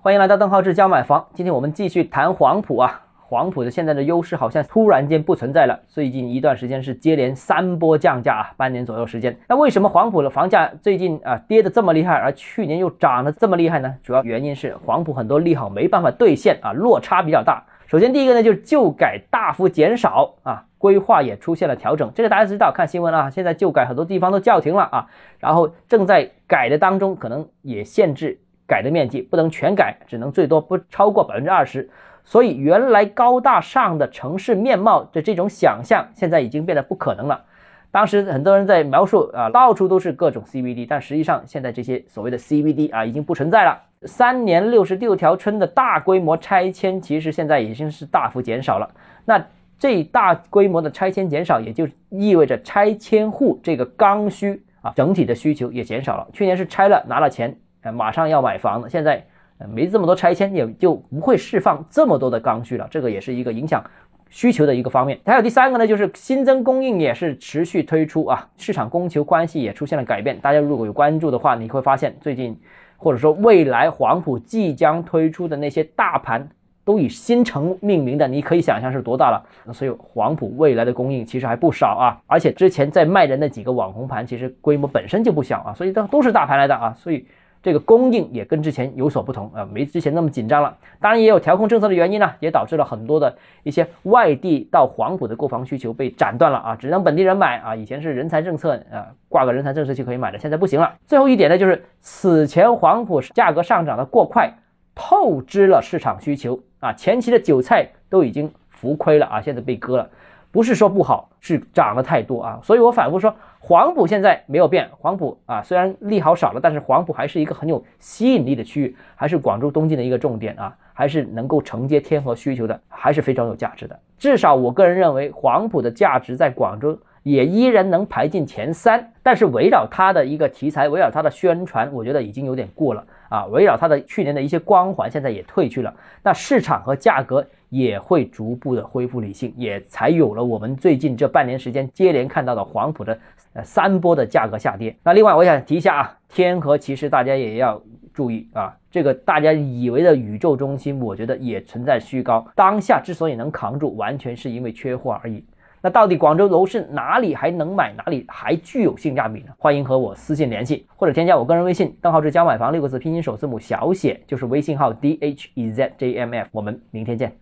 欢迎来到邓浩志教买房。今天我们继续谈黄埔啊，黄埔的现在的优势好像突然间不存在了。最近一段时间是接连三波降价啊，半年左右时间。那为什么黄埔的房价最近啊跌得这么厉害，而去年又涨得这么厉害呢？主要原因是黄埔很多利好没办法兑现啊，落差比较大。首先第一个呢就是旧改大幅减少啊，规划也出现了调整。这个大家知道，看新闻啊，现在旧改很多地方都叫停了啊，然后正在改的当中，可能也限制。改的面积不能全改，只能最多不超过百分之二十。所以原来高大上的城市面貌的这种想象，现在已经变得不可能了。当时很多人在描述啊，到处都是各种 CBD，但实际上现在这些所谓的 CBD 啊，已经不存在了。三年六十六条村的大规模拆迁，其实现在已经是大幅减少了。那这大规模的拆迁减少，也就意味着拆迁户这个刚需啊，整体的需求也减少了。去年是拆了拿了钱。马上要买房了，现在没这么多拆迁，也就不会释放这么多的刚需了。这个也是一个影响需求的一个方面。还有第三个呢，就是新增供应也是持续推出啊，市场供求关系也出现了改变。大家如果有关注的话，你会发现最近或者说未来黄埔即将推出的那些大盘都以新城命名的，你可以想象是多大了。那所以黄埔未来的供应其实还不少啊，而且之前在卖的那几个网红盘，其实规模本身就不小啊，所以都都是大盘来的啊，所以。这个供应也跟之前有所不同啊，没之前那么紧张了。当然也有调控政策的原因呢，也导致了很多的一些外地到黄埔的购房需求被斩断了啊，只能本地人买啊。以前是人才政策啊，挂个人才政策就可以买的，现在不行了。最后一点呢，就是此前黄埔价格上涨的过快，透支了市场需求啊，前期的韭菜都已经浮亏了啊，现在被割了。不是说不好，是涨得太多啊，所以我反复说，黄埔现在没有变，黄埔啊虽然利好少了，但是黄埔还是一个很有吸引力的区域，还是广州东进的一个重点啊，还是能够承接天河需求的，还是非常有价值的。至少我个人认为，黄埔的价值在广州也依然能排进前三，但是围绕它的一个题材，围绕它的宣传，我觉得已经有点过了啊，围绕它的去年的一些光环，现在也退去了，那市场和价格。也会逐步的恢复理性，也才有了我们最近这半年时间接连看到的黄埔的呃三波的价格下跌。那另外我想提一下啊，天河其实大家也要注意啊，这个大家以为的宇宙中心，我觉得也存在虚高。当下之所以能扛住，完全是因为缺货而已。那到底广州楼市哪里还能买，哪里还具有性价比呢？欢迎和我私信联系，或者添加我个人微信，账号是教买房六个字拼音首字母小写，就是微信号 d h e z j m f。我们明天见。